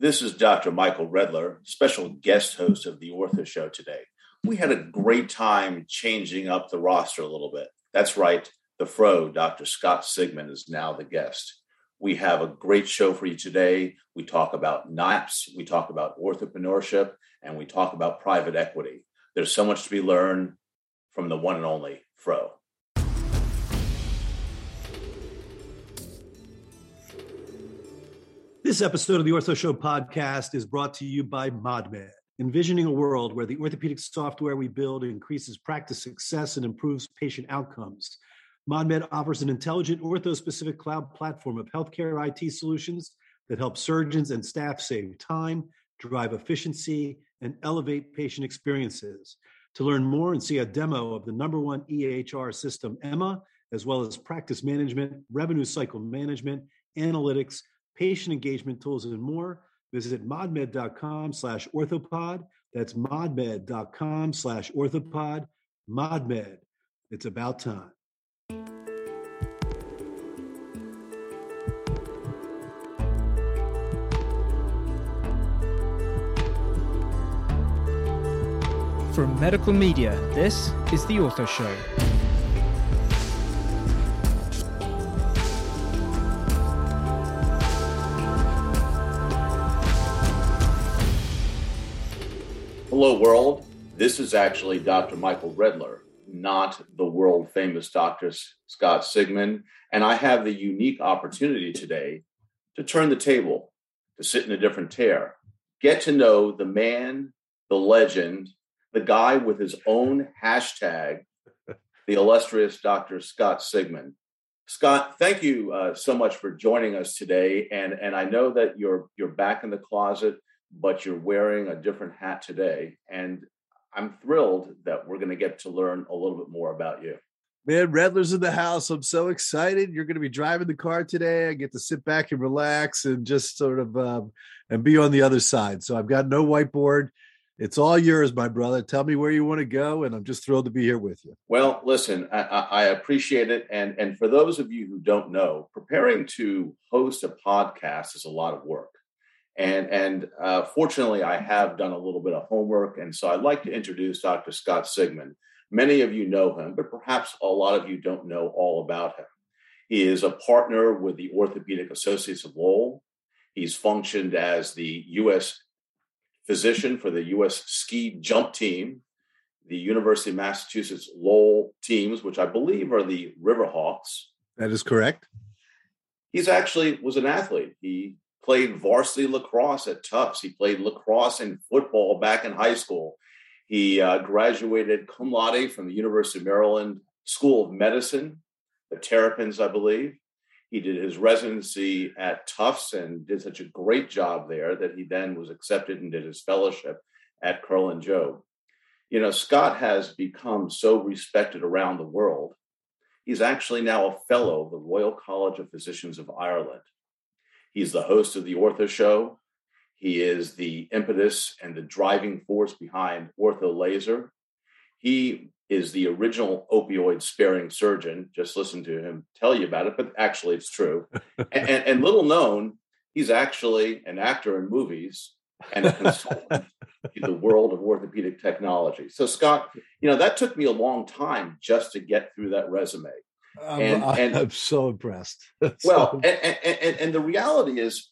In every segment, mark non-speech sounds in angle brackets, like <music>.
This is Dr. Michael Redler, special guest host of the Ortho Show today. We had a great time changing up the roster a little bit. That's right, the Fro, Dr. Scott Sigman, is now the guest. We have a great show for you today. We talk about NAPS, we talk about entrepreneurship, and we talk about private equity. There's so much to be learned from the one and only Fro. This episode of the Ortho Show podcast is brought to you by ModMed, envisioning a world where the orthopedic software we build increases practice success and improves patient outcomes. ModMed offers an intelligent ortho-specific cloud platform of healthcare IT solutions that help surgeons and staff save time, drive efficiency, and elevate patient experiences. To learn more and see a demo of the number one EHR system, EMA, as well as practice management, revenue cycle management, analytics, patient engagement tools, and more, visit modmed.com slash orthopod. That's modmed.com slash orthopod. Modmed. It's about time. From Medical Media, this is The Ortho Show. Hello, world. This is actually Dr. Michael Redler, not the world famous Dr. Scott Sigman. And I have the unique opportunity today to turn the table, to sit in a different chair, get to know the man, the legend, the guy with his own hashtag, the illustrious Dr. Scott Sigman. Scott, thank you uh, so much for joining us today. And, and I know that you're, you're back in the closet but you're wearing a different hat today. And I'm thrilled that we're going to get to learn a little bit more about you. Man, Redler's in the house. I'm so excited. You're going to be driving the car today. I get to sit back and relax and just sort of um, and be on the other side. So I've got no whiteboard. It's all yours, my brother. Tell me where you want to go, and I'm just thrilled to be here with you. Well, listen, I, I appreciate it, and and for those of you who don't know, preparing to host a podcast is a lot of work. And, and uh, fortunately, I have done a little bit of homework. And so I'd like to introduce Dr. Scott Sigman. Many of you know him, but perhaps a lot of you don't know all about him. He is a partner with the Orthopedic Associates of Lowell. He's functioned as the U.S. physician for the U.S. ski jump team, the University of Massachusetts Lowell teams, which I believe are the Riverhawks. That is correct. He's actually was an athlete. He played varsity lacrosse at Tufts. He played lacrosse and football back in high school. He uh, graduated cum laude from the University of Maryland School of Medicine, the Terrapins, I believe. He did his residency at Tufts and did such a great job there that he then was accepted and did his fellowship at Kerlan Jobe. You know, Scott has become so respected around the world. He's actually now a fellow of the Royal College of Physicians of Ireland. He's the host of the Ortho Show. He is the impetus and the driving force behind Ortho Laser. He is the original opioid sparing surgeon. Just listen to him tell you about it, but actually it's true. <laughs> and, and, and, little known, he's actually an actor in movies and a consultant <laughs> in the world of orthopedic technology. So, Scott, you know, that took me a long time just to get through that resume. And, I'm, and, I'm so impressed. <laughs> well, and, and, and the reality is,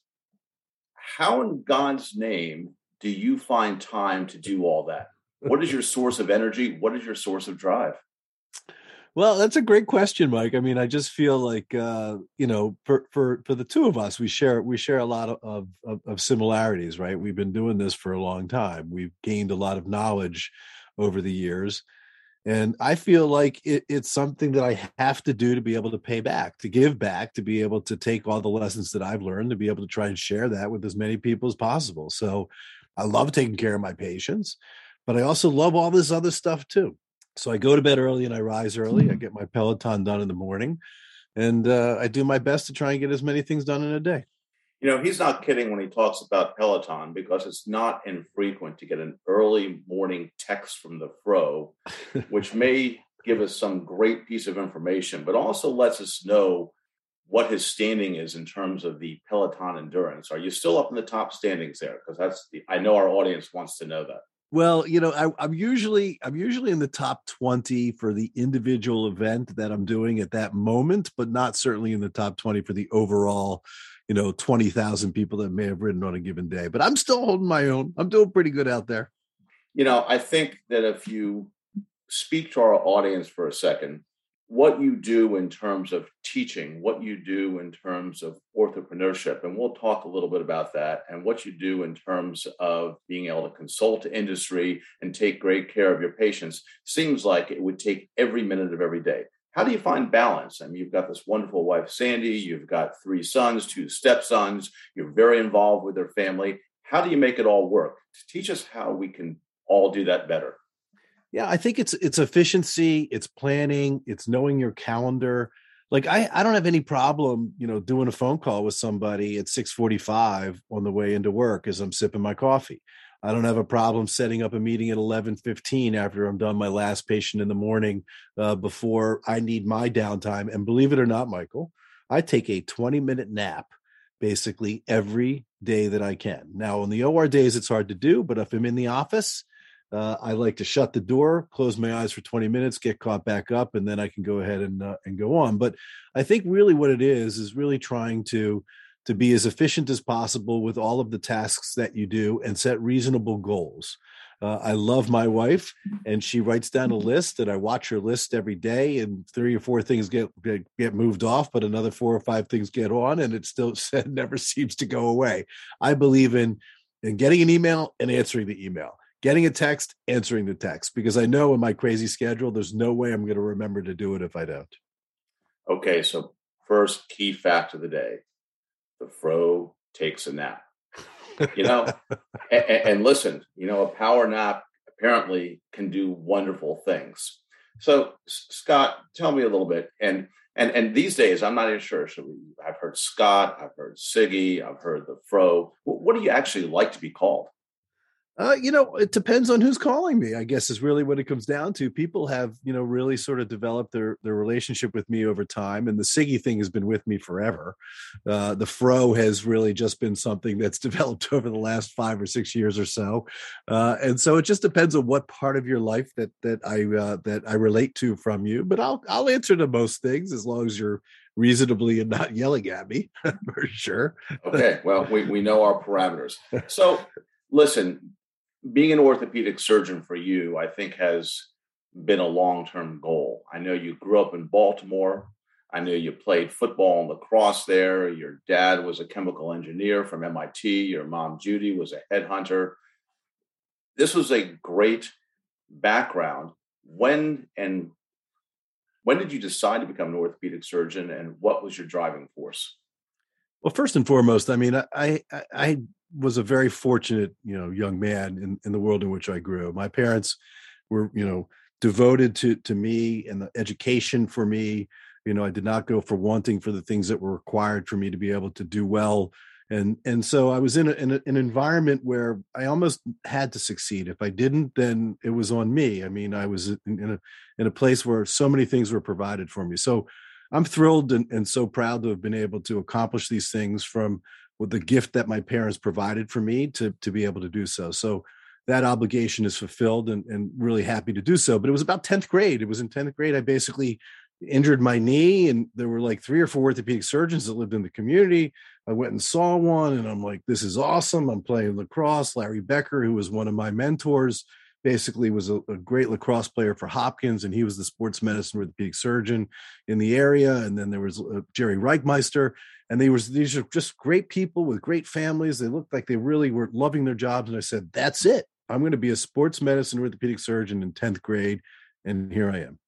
how in God's name do you find time to do all that? What is <laughs> your source of energy? What is your source of drive? Well, that's a great question, Mike. I mean, I just feel like uh, you know, for for for the two of us, we share we share a lot of, of of similarities, right? We've been doing this for a long time. We've gained a lot of knowledge over the years, and i feel like it, it's something that i have to do to be able to pay back to give back to be able to take all the lessons that i've learned to be able to try and share that with as many people as possible. So i love taking care of my patients but i also love all this other stuff too. So i go to bed early and i rise early. I get my peloton done in the morning and uh, i do my best to try and get as many things done in a day you know, he's not kidding when he talks about Peloton because it's not infrequent to get an early morning text from the Fro, <laughs> which may give us some great piece of information, but also lets us know what his standing is in terms of the Peloton endurance. Are you still up in the top standings there? Because that's the I know our audience wants to know that. Well, you know, I, am usually I'm usually in the top 20 for the individual event that I'm doing at that moment, but not certainly in the top 20 for the overall, you know, 20,000 people that may have ridden on a given day. But I'm still holding my own. I'm doing pretty good out there. You know, I think that if you speak to our audience for a second, what you do in terms of teaching, what you do in terms of entrepreneurship, and we'll talk a little bit about that, and what you do in terms of being able to consult industry and take great care of your patients seems like it would take every minute of every day. How do you find balance? I mean, you've got this wonderful wife, Sandy, you've got three sons, two stepsons, you're very involved with their family. How do you make it all work? Teach us how we can all do that better. Yeah, I think it's it's efficiency, it's planning, it's knowing your calendar. Like I I don't have any problem, you know, doing a phone call with somebody at 6:45 on the way into work as I'm sipping my coffee. I don't have a problem setting up a meeting at 11:15 after I'm done my last patient in the morning uh, before I need my downtime. And believe it or not, Michael, I take a 20 minute nap basically every day that I can. Now, on the OR days, it's hard to do, but if I'm in the office, uh, I like to shut the door, close my eyes for 20 minutes, get caught back up, and then I can go ahead and uh, and go on. But I think really what it is is really trying to to be as efficient as possible with all of the tasks that you do and set reasonable goals. Uh, I love my wife, and she writes down a list, and I watch her list every day. And three or four things get get, get moved off, but another four or five things get on, and it still <laughs> never seems to go away. I believe in in getting an email and answering the email getting a text, answering the text, because I know in my crazy schedule, there's no way I'm going to remember to do it if I don't. Okay, so first key fact of the day the fro takes a nap. You know, <laughs> and, and listen, you know, a power nap apparently can do wonderful things. So, Scott, tell me a little bit. And and and these days, I'm not even sure. So we, I've heard Scott, I've heard Siggy, I've heard the Fro. What do you actually like to be called? Uh, you know, it depends on who's calling me. I guess is really what it comes down to. People have, you know, really sort of developed their their relationship with me over time, and the Siggy thing has been with me forever. Uh, the Fro has really just been something that's <laughs> developed over the last five or six years or so, uh, and so it just depends on what part of your life that that I uh, that I relate to from you. But I'll I'll answer to most things as long as you're reasonably and not yelling at me <laughs> for sure. okay, well, we we know our parameters. So listen being an orthopedic surgeon for you, I think, has been a long term goal. I know you grew up in Baltimore. I know you played football and lacrosse there. Your dad was a chemical engineer from MIT. Your mom, Judy, was a headhunter. This was a great background. When and when did you decide to become an orthopedic surgeon, and what was your driving force? Well, first and foremost, I mean, I I, I was a very fortunate, you know, young man in, in the world in which I grew. My parents were, you know, devoted to to me and the education for me. You know, I did not go for wanting for the things that were required for me to be able to do well. And and so I was in, a, in a, an environment where I almost had to succeed. If I didn't, then it was on me. I mean, I was in, in a in a place where so many things were provided for me. So I'm thrilled and, and so proud to have been able to accomplish these things from with the gift that my parents provided for me to to be able to do so. So that obligation is fulfilled and, and really happy to do so. But it was about 10th grade. It was in 10th grade. I basically injured my knee and there were like three or four orthopedic surgeons that lived in the community. I went and saw one and I'm like, this is awesome. I'm playing lacrosse. Larry Becker, who was one of my mentors, basically was a, a, great lacrosse player for Hopkins, and he was the sports medicine orthopedic surgeon in the area. And then there was uh, Jerry Reichmeister, and they was these are just great people with great families. They looked like they really were loving their jobs. And I said, "That's it. I'm going to be a sports medicine orthopedic surgeon in 10th grade," and here I am.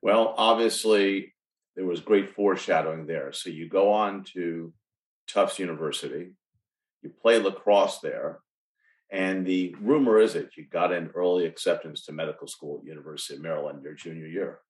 Well, obviously, there was great foreshadowing there. So you go on to Tufts University, you play lacrosse there, and the rumor is that you got an early acceptance to medical school at University of Maryland your junior year.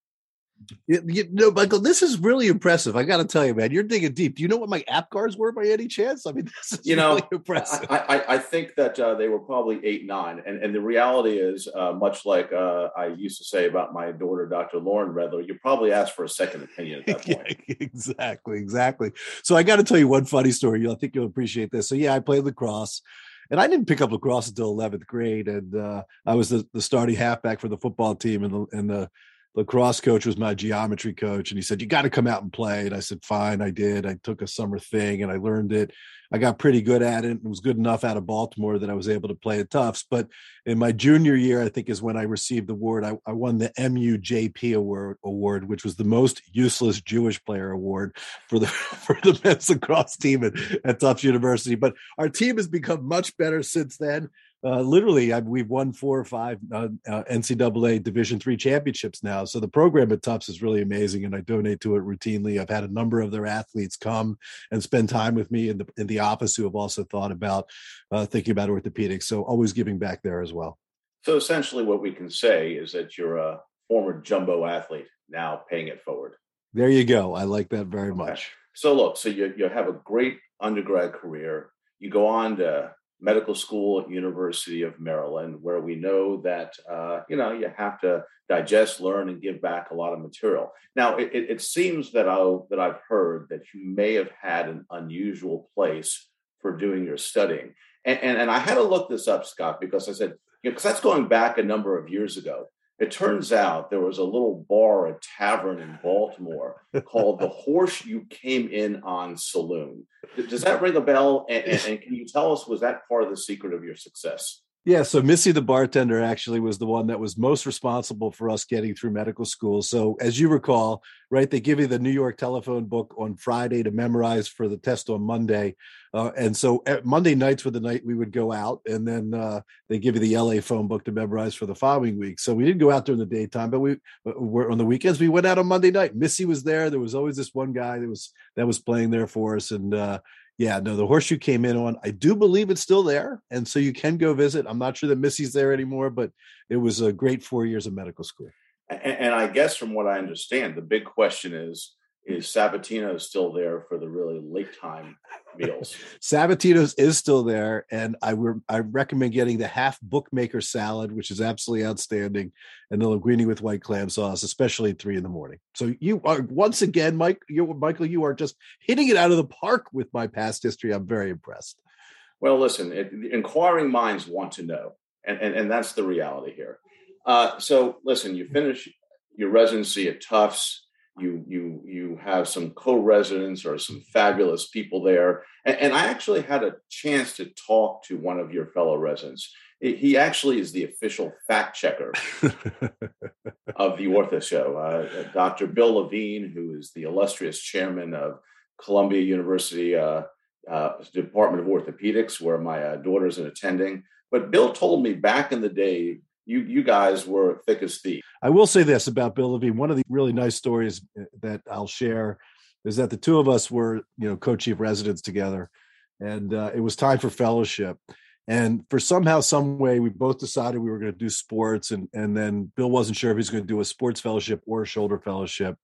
You, you know, Michael, this is really impressive. I got to tell you, man, you're digging deep. Do you know what my APGARs were by any chance? I mean, <laughs> this is you know, really impressive. I, I, I think that uh, they were probably eight, nine. And, and the reality is, uh, much like uh, I used to say about my daughter, Dr. Lauren Redler, you probably asked for a second opinion at that <laughs> point. yeah, <laughs> exactly, exactly. So I got to tell you one funny story. I think you'll appreciate this. So, yeah, I played lacrosse and I didn't pick up lacrosse until 11th grade. And uh, I was the, the starting halfback for the football team, and the, the lacrosse coach was my geometry coach and he said you got to come out and play and i said fine i did. I took a summer thing and i learned it. I got pretty good at it and was good enough out of baltimore that i was able to play at tufts. But in my junior year i think is when i received the award. I, I won the mujp award award which was the most useless jewish player award for the <laughs> for the men's lacrosse team at, at tufts university. But our team has become much better since then uh, literally I, we've won four or five uh, uh, ncaa division three championships now. So the program at tufts is really amazing and i donate to it routinely. I've had a number of their athletes come and spend time with me in the in the office who have also thought about uh, thinking about orthopedics. So always giving back there as well. So essentially what we can say is that you're a former jumbo athlete now paying it forward. There you go. I like that very okay. much. So look so you, you have a great undergrad career. You go on to medical school at University of Maryland, where we know that uh, you know you have to digest, learn, and give back a lot of material. Now, it, it seems that I that I've heard that you may have had an unusual place for doing your studying, and and, and I had to look this up, Scott, because I said because you know, that's going back a number of years ago. It turns out there was a little bar, a tavern in Baltimore called the Horse You Came In On Saloon. Does that ring a bell? And, and, and, can you tell us, was that part of the secret of your success? Yeah, so Missy the bartender actually was the one that was most responsible for us getting through medical school. So as you recall, right, they give you the New York telephone book on Friday to memorize for the test on Monday. Uh, and so eh, Monday nights were the night we would go out, and then uh, they give you the LA phone book to memorize for the following week. So we didn't go out during the daytime, but we were on the weekends. We went out on Monday night. Missy was there. There was always this one guy that was that was playing there for us, and uh, yeah, no, the Horse You Came In On. I do believe it's still there, and so you can go visit. I'm not sure that Missy's there anymore, but it was a great four years of medical school. And, and I guess from what I understand, the big question is is Sabatino still there for the really late time meals? <laughs> Sabatino's is still there, and I re- I recommend getting the half bookmaker salad, which is absolutely outstanding, and the linguine with white clam sauce, especially at three in the morning. So you are once again, Mike, you Michael, you are just hitting it out of the park with my past history. I'm very impressed. Well, listen, it, inquiring minds want to know, and and, and that's the reality here. Uh, so listen, you finish your residency at Tufts you you you have some co-residents or some fabulous people there. And, and, i actually had a chance to talk to one of your fellow residents. He actually is the official fact checker <laughs> of the ortho show. Uh, dr bill levine who is the illustrious chairman of columbia university uh, uh, department of orthopedics where my uh, daughter's an attending. But bill told me back in the day you you guys were thick as thieves. I will say this about Bill Levine. One of the really nice stories uh, that I'll share is that the two of us were, you know, co-chief residents together, and uh, it was time for fellowship. And for somehow, some way, we both decided we were going to do sports, and and then Bill wasn't sure if he was going to do a sports fellowship or a shoulder fellowship,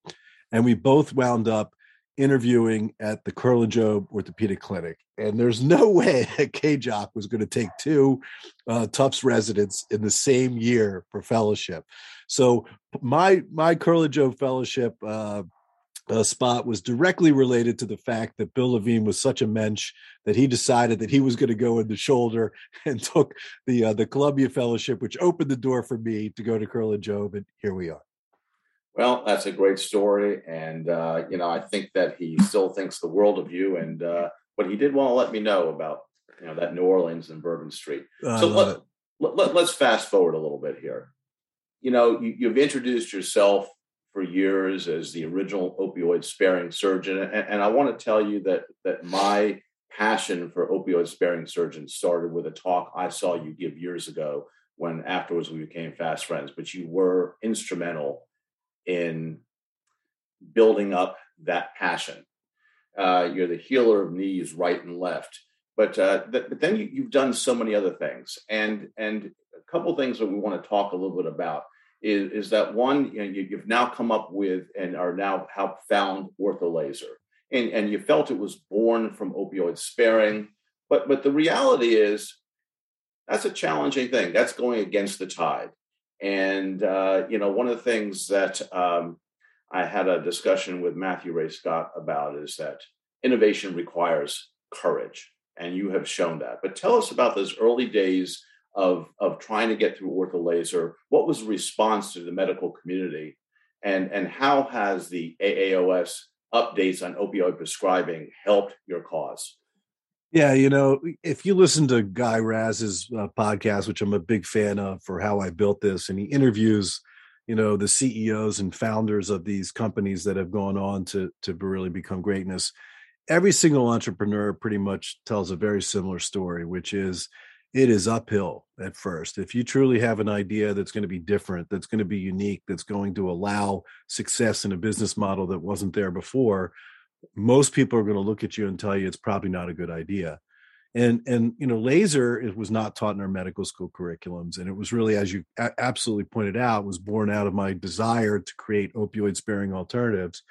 and we both wound up interviewing at the Kerlan Jobe Orthopedic Clinic. And there's no <laughs> way that KJOC was going to take two uh, Tufts residents in the same year for fellowship. So my my Kerlan Jobe fellowship uh, uh, spot was directly related to the fact that Bill Levine was such a mensch that he decided that he was going to go in the shoulder <laughs> and took the uh, the Columbia Fellowship, which opened the door for me to go to Kerlan Jobe, and here we are. Well, that's a great story, and uh, you know I think that he still thinks the world of you. And uh, but he did want to let me know about you know that New Orleans and Bourbon Street. so let, let, us fast forward a little bit here. You know, you, you've introduced yourself for years as the original opioid sparing surgeon, and, and I want to tell you that that my passion for opioid sparing surgeons started with a talk I saw you give years ago when afterwards we became fast friends. But you were instrumental in building up that passion. Uh, you're the healer of knees, right and left. But, uh, th- but then you, have done so many other things, and and a couple things that we want to talk a little bit about is, is that one, you know, you, have now come up with and are now have found ortholaser. And, and you felt it was born from opioid sparing. But, but the reality is that's a challenging thing. That's going against the tide. And, uh, you know, one of the things that um, I had a discussion with Matthew Ray Scott about is that innovation requires courage. And you have shown that. But tell us about those early days of, of trying to get through ortholaser. What was the response to the medical community? And, and how has the AAOS updates on opioid prescribing helped your cause? Yeah, you know, if you listen to Guy Raz's uh, podcast, which I'm a big fan of for how I built this, and he interviews, you know, the CEOs and founders of these companies that have gone on to to really become greatness. Every single entrepreneur pretty much tells a very similar story, which is it is uphill at first. If you truly have an idea that's going to be different, that's going to be unique, that's going to allow success in a business model that wasn't there before, most people are going to look at you and tell you it's probably not a good idea. And and you know laser it was not taught in our medical school curriculums and it was really as you absolutely pointed out was born out of my desire to create opioid sparing alternatives.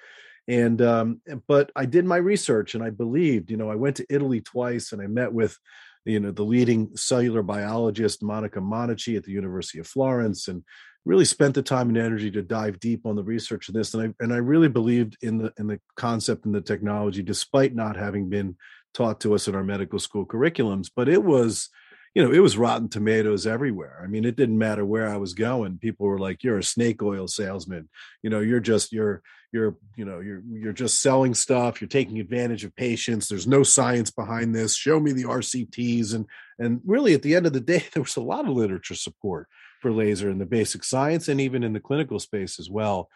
And um but i did my research and i believed you know i went to italy twice and i met with you know the leading cellular biologist monica monici at the university of florence and really spent the time and energy to dive deep on the research of this and I and I really believed in the in the concept and the technology despite not having been taught to us in our medical school curriculums but it was you know it was rotten tomatoes everywhere. I mean it didn't matter where i was going. People were like you're a snake oil salesman. You know you're just you're you're you know you're you're just selling stuff. You're taking advantage of patients. There's no science behind this. Show me the rcts and and really at the end of the day <laughs> there was a lot of literature support for laser in the basic science and even in the clinical space as well.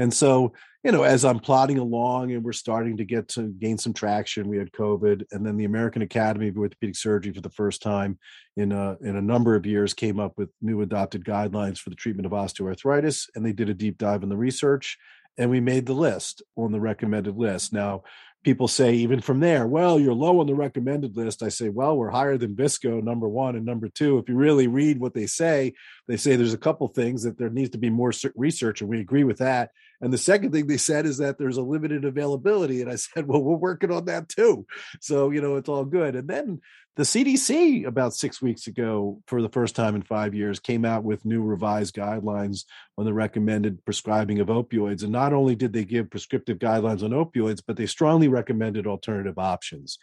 And so, you know, as I'm plodding along and we're starting to get to gain some traction, we had COVID, and then the American Academy of Orthopedic Surgery for the first time in a, in a number of years came up with new adopted guidelines for the treatment of osteoarthritis, and they did a deep dive in the research, and we made the list on the recommended list. Now, people say even from there, well, you're low on the recommended list. I say, well, we're higher than Visco, number one, and number two. If you really read what they say, they say there's a couple things that there needs to be more research, and we agree with that. And the second thing they said is that there's a limited availability, and I <laughs> said, well, we're working on that too. So you know, it's all good. And then the CDC about six weeks ago, for the first time in five years, came out with new revised guidelines on the recommended prescribing of opioids. And not only did they give prescriptive guidelines on opioids, but they strongly recommended alternative options.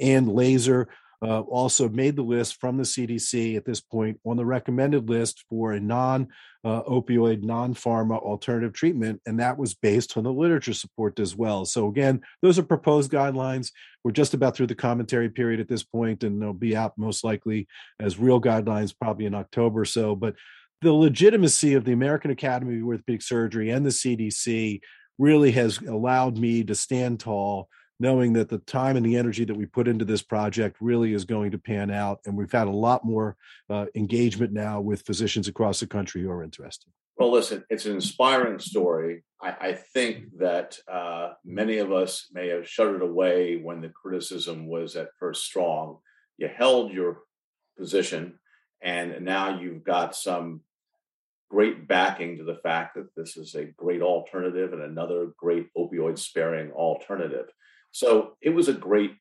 And laser uh, also made the list from the CDC at this point on the recommended list for a non uh, opioid, non pharma alternative treatment. And that was based on the literature support as well. So, again, those are proposed guidelines. We're just about through the commentary period at this point, and they'll be out most likely as real guidelines probably in October or so. But the legitimacy of the American Academy of Orthopedic Surgery and the CDC really has allowed me to stand tall knowing that the time and the energy that we put into this project really is going to pan out. And we've had a lot more uh, engagement now with physicians across the country who are interested. Well, listen, it's an inspiring story. I, I think that uh, many of us may have shuddered away when the criticism was at first strong. You held your position, and now you've got some great backing to the fact that this is a great alternative and another great opioid sparing alternative. So it was a great,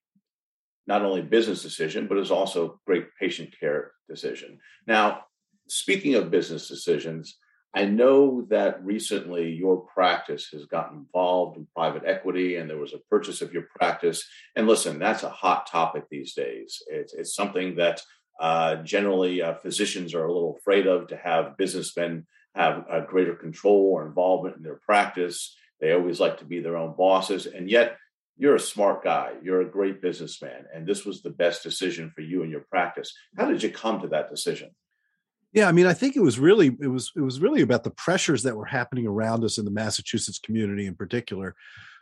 not only business decision, but it was also great patient care decision. Now, speaking of business decisions, I know that recently your practice has gotten involved in private equity and there was a purchase of your practice. And listen, that's a hot topic these days. It's, it's something that uh, generally uh, physicians are a little afraid of to have businessmen have a greater control or involvement in their practice. They always like to be their own bosses. And yet, you're a smart guy, you're a great businessman, and this was the best decision for you and your practice. How did you come to that decision? Yeah, I mean, I think it was really it was it was really about the pressures that were happening around us in the Massachusetts community in particular.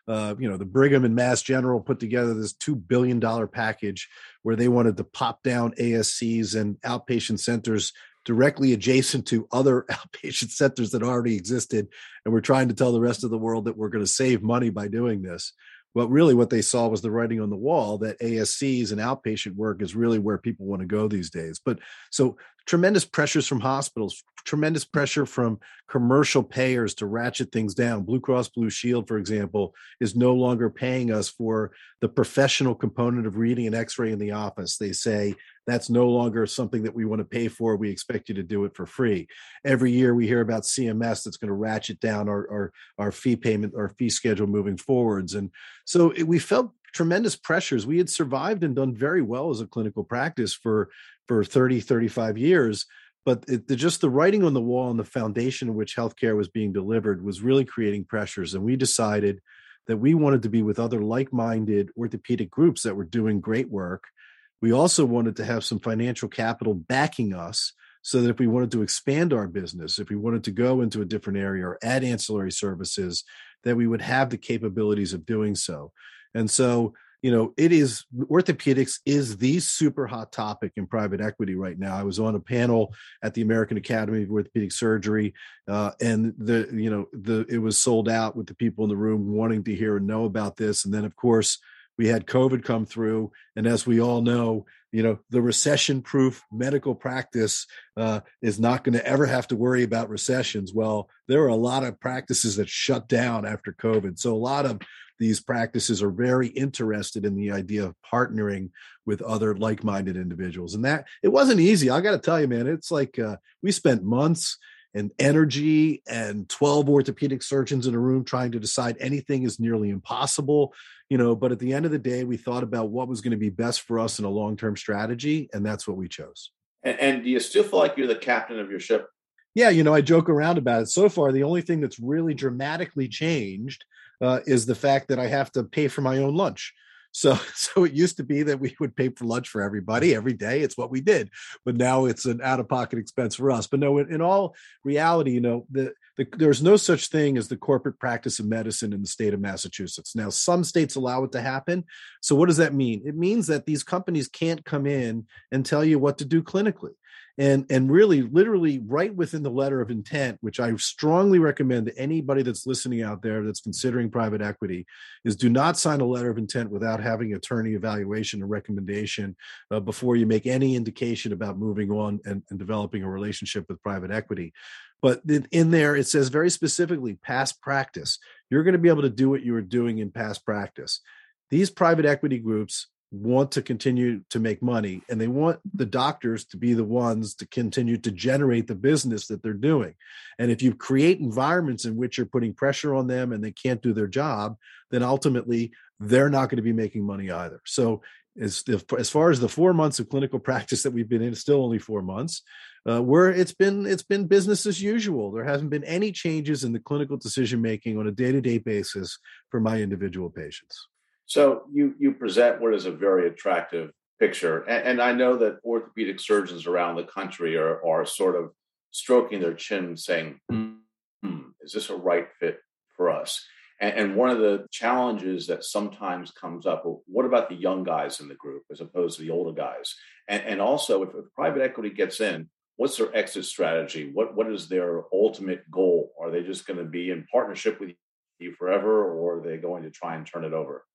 Uh, you know, the Brigham and Mass General put together this two billion dollar package where they wanted to pop down ASCs and outpatient centers directly adjacent to other <laughs> outpatient centers that already existed, and we're trying to tell the rest of the world that we're going to save money by doing this But really, what they saw was the writing on the wall that ASCs and outpatient work is really where people want to go these days. But so tremendous pressures from hospitals, tremendous pressure from commercial payers to ratchet things down. Blue Cross Blue Shield, for example, is no longer paying us for the professional component of reading an x ray in the office. They say that's no longer something that we want to pay for. We expect you to do it for free. Every year we hear about CMS that's going to ratchet down our, our, our fee payment, our fee schedule moving forwards. And so it, we felt tremendous pressures. We had survived and done very well as a clinical practice for for 30, 35 years. But it, just the writing on the wall and the foundation in which healthcare was being delivered was really creating pressures. And we decided that we wanted to be with other like minded orthopedic groups that were doing great work. We also wanted to have some financial capital backing us so that if we wanted to expand our business, if we wanted to go into a different area or add ancillary services, that we would have the capabilities of doing so. And so, you know, it is orthopedics is the super hot topic in private equity right now. I was on a panel at the American Academy of Orthopedic Surgery, uh, and the you know the it was sold out with the people in the room wanting to hear and know about this. And then, of course, we had COVID come through, and as we all know, you know the recession-proof medical practice uh, is not going to ever have to worry about recessions. Well, there are a lot of practices that shut down after COVID, so a lot of these practices are very interested in the idea of partnering with other like-minded individuals and that it wasn't easy i got to tell you man it's like uh, we spent months and energy and 12 orthopedic surgeons in a room trying to decide anything is nearly impossible you know but at the end of the day we thought about what was going to be best for us in a long-term strategy and that's what we chose. And, and do you still feel like you're the captain of your ship? Yeah you know i joke around about it. So far the only thing that's really dramatically changed uh, is the fact that I have to pay for my own lunch. So, <laughs> so it used to be that we would pay for lunch for everybody every day. It's what we did, but now it's an out-of-pocket expense for us. But no, in, in all reality, you know, the, the, there's no such thing as the corporate practice of medicine in the state of Massachusetts. Now, some states allow it to happen. So, what does that mean? It means that these companies can't come in and tell you what to do clinically and and really literally right within the letter of intent which i strongly recommend to anybody that's listening out there that's considering private equity is do not sign a letter of intent without having attorney evaluation and recommendation uh, before you make any indication about moving on and, and developing a relationship with private equity. But in there it says very specifically past practice. You're going to be able to do what you were doing in past practice. These private equity groups want to continue to make money and they want the doctors to be the ones to continue to generate the business that they're doing. And if you create environments in which you're putting pressure on them and they can't do their job then ultimately they're not going to be making money either. So as, as far as the four months of clinical <laughs> practice that we've been in still only four months uh, where it's been it's been business as usual. There hasn't been any changes in the clinical decision making on a day-to-day basis for my individual patients so you you present what is a very attractive picture, and, and I know that orthopedic surgeons around the country are are sort of stroking their chin, saying, hmm, "Is this a right fit for us?" And, and one of the challenges that sometimes comes up: well, what about the young guys in the group as opposed to the older guys? And, and also, if, if private equity gets in, what's their exit strategy? What what is their ultimate goal? Are they just going to be in partnership with you forever, or are they going to try and turn it over?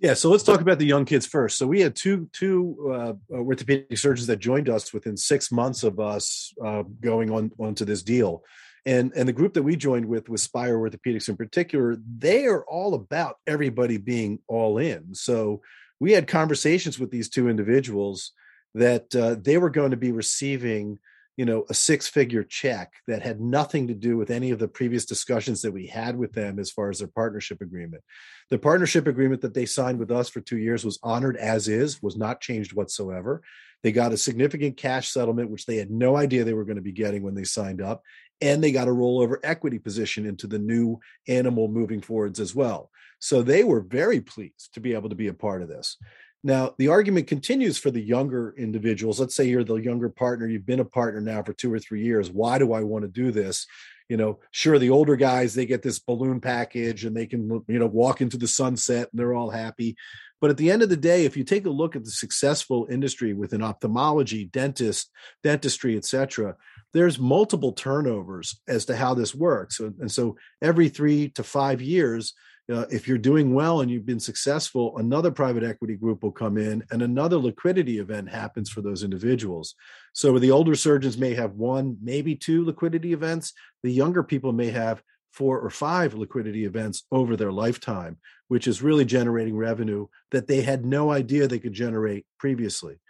Yeah, so let's talk about the young kids first. So we had two two uh, orthopedic surgeons that joined us within six months of us uh, going on onto this deal, and and the group that we joined with with Spire Orthopedics in particular, they are all about everybody being all in. So we had conversations with these two individuals that uh, they were going to be receiving you know a six figure check that had nothing to do with any of the previous discussions that we had with them as far as their partnership agreement. The partnership agreement that they signed with us for two years was honored as is was not changed whatsoever. They got a significant cash settlement which they had no idea they were going to be getting when they signed up and they got a rollover equity position into the new animal moving forwards as well. So they were very pleased to be able to be a part of this now, the argument continues for the younger individuals. Let's say you're the younger partner, you've been a partner now for two or three years. Why do I want to do this? You know, sure, the older guys, they get this balloon package and they can, you know, walk into the sunset and they're all happy. But at the end of the day, if you take a look at the successful industry within ophthalmology, dentist, dentistry, etc., there's multiple turnovers as to how this works. And so every three to five years, uh, if you're doing well and you've been successful, another private equity group will come in and another liquidity event happens for those individuals. So the older surgeons may have one, maybe two liquidity events. The younger people may have four or five liquidity events over their lifetime, which is really generating revenue that they had no idea they could generate previously.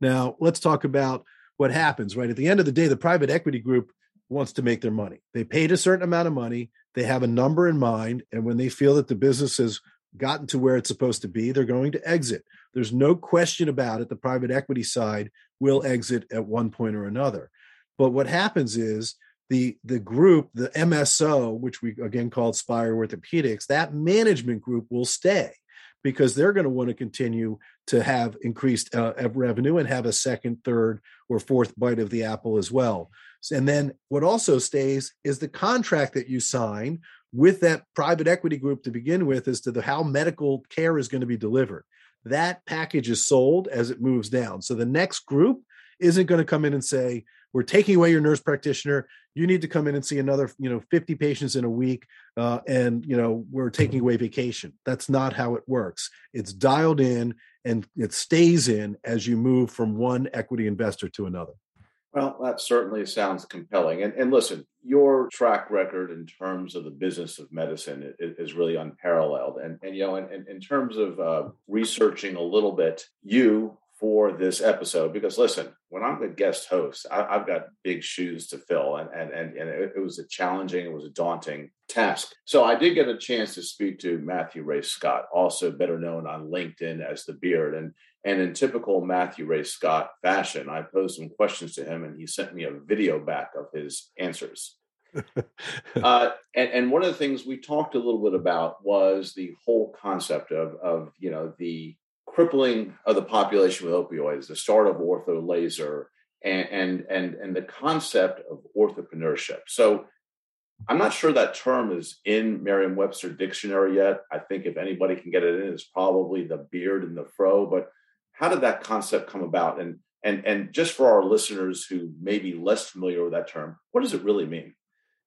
Now, let's talk about what happens, right? At the end of the day, the private equity group wants to make their money. They paid a certain amount of money, they have a number in mind, and when they feel that the business has gotten to where it's supposed to be, they're going to exit. There's no question about it. The private equity side will exit at one point or another. But what happens is the the group, the MSO, which we again called Spire Orthopedics, that management group will stay because they're going to want to continue to have increased uh, revenue and have a second, third, or fourth bite of the apple as well. And then what also stays is the contract that you sign with that private equity group to begin with as to the, how medical care is going to be delivered. That package is sold as it moves down. So the next group isn't going to come in and say, we're taking away your nurse practitioner. You need to come in and see another you know 50 patients in a week uh, and you know we're taking away vacation. That's not how it works. It's dialed in and it stays in as you move from one equity investor to another. Well that certainly sounds compelling. And, and listen your track record in terms of the business of medicine is, really unparalleled. And, and you know in, in terms of uh, researching a little bit you for this episode because listen, when I'm the guest host, I, have got big shoes to fill, and and and, and it, it, was a challenging, it was a daunting task. So I did get a chance to speak to Matthew Ray Scott, also better known on LinkedIn as the Beard, and and in typical Matthew Ray Scott fashion, I posed some questions to him, and he sent me a video back of his answers. <laughs> uh, and, and one of the things we talked a little bit about was the whole concept of of you know the crippling of the population with opioids, the start of ortho laser, and, and and and the concept of orthopreneurship. So I'm not sure that term is in Merriam-Webster dictionary yet. I think if anybody can get it in, it's probably the beard and the fro. But how did that concept come about? And and and just for our listeners who may be less familiar with that term, what does it really mean?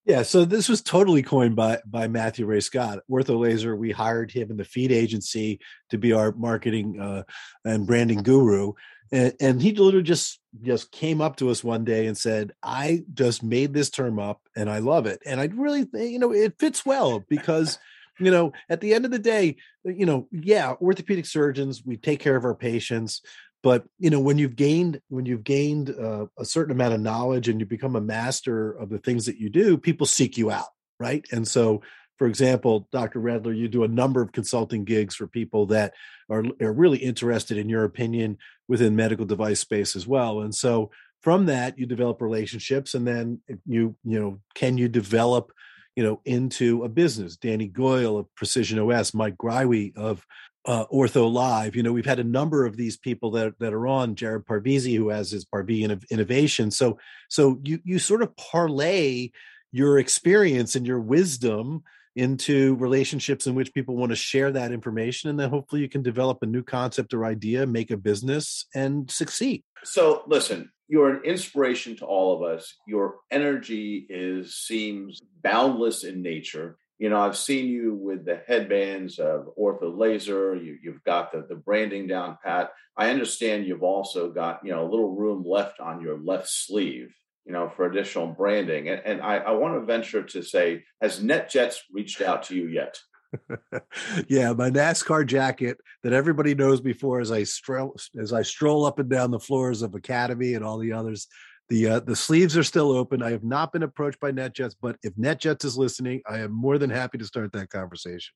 Yeah, so this was totally coined by by Matthew Ray Scott. Ortho Laser, we hired him in the feed agency to be our marketing uh, and branding guru, and, and he literally just just came up to us one day and said, "I just made this term up, and I love it, and I really, you know, it fits well because." you know at the end of the day you know yeah orthopedic surgeons we take care of our patients but you know when you've gained when you've gained uh, a certain amount of knowledge and you become a master of the things that you do people seek you out right? And so for example dr redler you do a number of consulting gigs for people that are, are really interested in your opinion within medical device space as well. And so from that you develop relationships and then you you know can you develop you know into a business? Danny Goel of precision os mike greiwe of uh, Ortho Live. You know, we've had a number of these people that that are on. Javad Parvizi, who has his Parvi Innovation. So, so you you sort of parlay your experience and your wisdom into relationships in which people want to share that information, and then hopefully you can develop a new concept or idea, make a business, and succeed. So, listen. You're an inspiration to all of us. Your energy is seems boundless in nature you know, I've seen you with the headbands of Ortho Laser. You, have got the, the branding down pat. I understand you've also got, you know, a little room left on your left sleeve, you know, for additional branding. And, and I, I want to venture to say, has NetJets reached out to you yet? <laughs> yeah, my NASCAR jacket that everybody knows before as I stroll as I stroll up and down the floors of Academy and all the others the uh, the sleeves are still open. I have not been approached by NetJets, but if NetJets is listening, I am more than happy to start that conversation.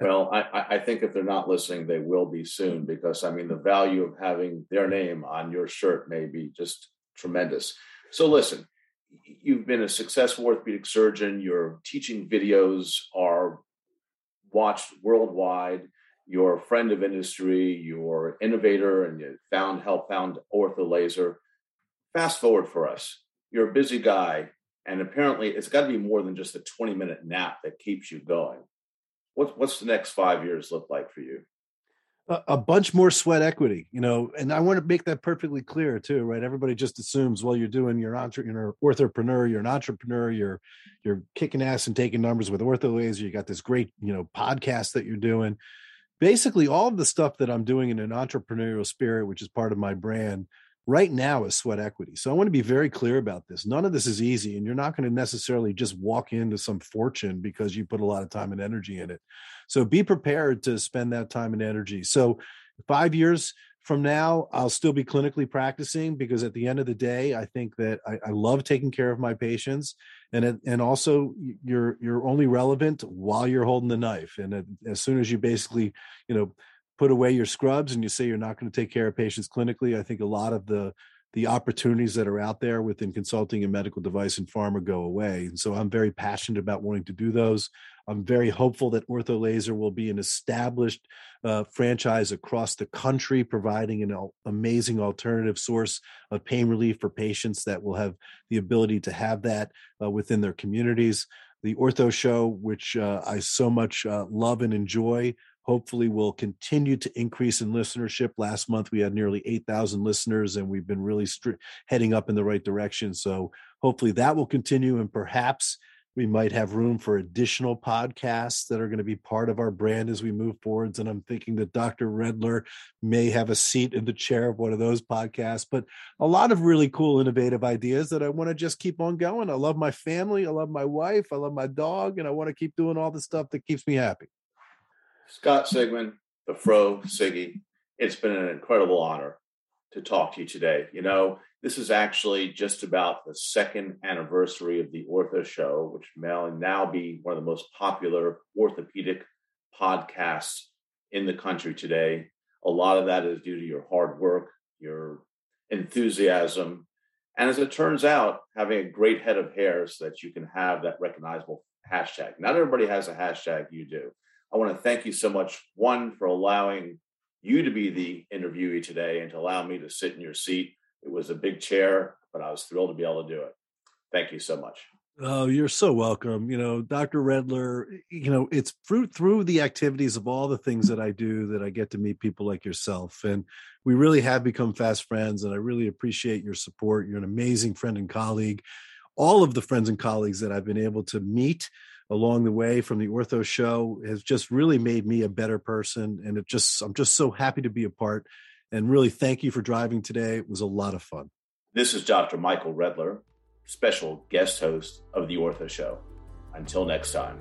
Well, I, I think if they're not listening, they will be soon because I mean the value of having their name on your shirt may be just tremendous. So listen, you've been a successful orthopedic surgeon. Your teaching videos are watched worldwide. You're a friend of industry. You're an innovator, and you found help found ortho laser fast forward for us. You're a busy guy, and apparently it's got to be more than just a 20 minute nap that keeps you going. What's what's the next five years look like for you? a, bunch more sweat equity, you know, and I want to make that perfectly clear too, right? Everybody just assumes, well, you're doing your entre, you're orthopreneur, you're an entrepreneur, you're you're kicking ass and taking numbers with ortholaser. You got this great, you know, podcast that you're doing. Basically, all of the stuff that I'm doing in an entrepreneurial spirit, which is part of my brand, right now is sweat equity. So I want to be very clear about this. None of this is easy, and you're not going to necessarily just walk into some fortune because you put a lot of time and energy in it. So be prepared to spend that time and energy. So five years from now, I'll still be clinically practicing because at the end of the day, I think that I, I love taking care of my patients, and and also you're you're only relevant while you're holding the knife, and uh, as soon as you basically, you know, put away your scrubs and you say you're not going to take care of patients clinically, I think a lot of the the opportunities that are out there within consulting and medical device and pharma go away. And so I'm very passionate about wanting to do those. I'm very hopeful that Ortho Laser will be an established uh, franchise across the country, providing an amazing alternative source of pain relief for patients that will have the ability to have that uh, within their communities. The Ortho Show, which uh, I so much uh, love and enjoy, hopefully will continue to increase in listenership. Last month we had nearly 8,000 listeners and we've been really heading up in the right direction. So hopefully that will continue and perhaps we might have room for additional podcasts that are going to be part of our brand as we move forwards. And I'm thinking that Dr. Redler may have a seat in the chair of one of those podcasts, but a lot of really cool, innovative ideas that I want to just keep on going. I love my family. I love my wife. I love my dog. And I want to keep doing all the stuff that keeps me happy. Scott Sigman, the Fro Siggy, it's been an incredible honor to talk to you today. You know, this is actually just about the second anniversary of the Ortho Show, which may now be one of the most popular orthopedic podcasts in the country today. A lot of that is due to your hard work, your enthusiasm, and as it turns out, having a great head of hair so that you can have that recognizable hashtag. Not everybody has a hashtag, you do. I want to thank you so much, one, for allowing you to be the interviewee today and to allow me to sit in your seat it was a big chair, but I was thrilled to be able to do it. Thank you so much. Oh, you're so welcome. You know, Dr. Redler, you know, it's through through the activities of all the things that I do that I get to meet people like yourself. And we really have become fast friends. And I really appreciate your support. You're an amazing friend and colleague. All of the friends and colleagues that I've been able to meet along the way from the ortho show has just really made me a better person. And it just I'm just so happy to be a part and really thank you for driving today. It was a lot of fun. This is Dr. Michael Redler, special guest host of The Ortho Show. Until next time.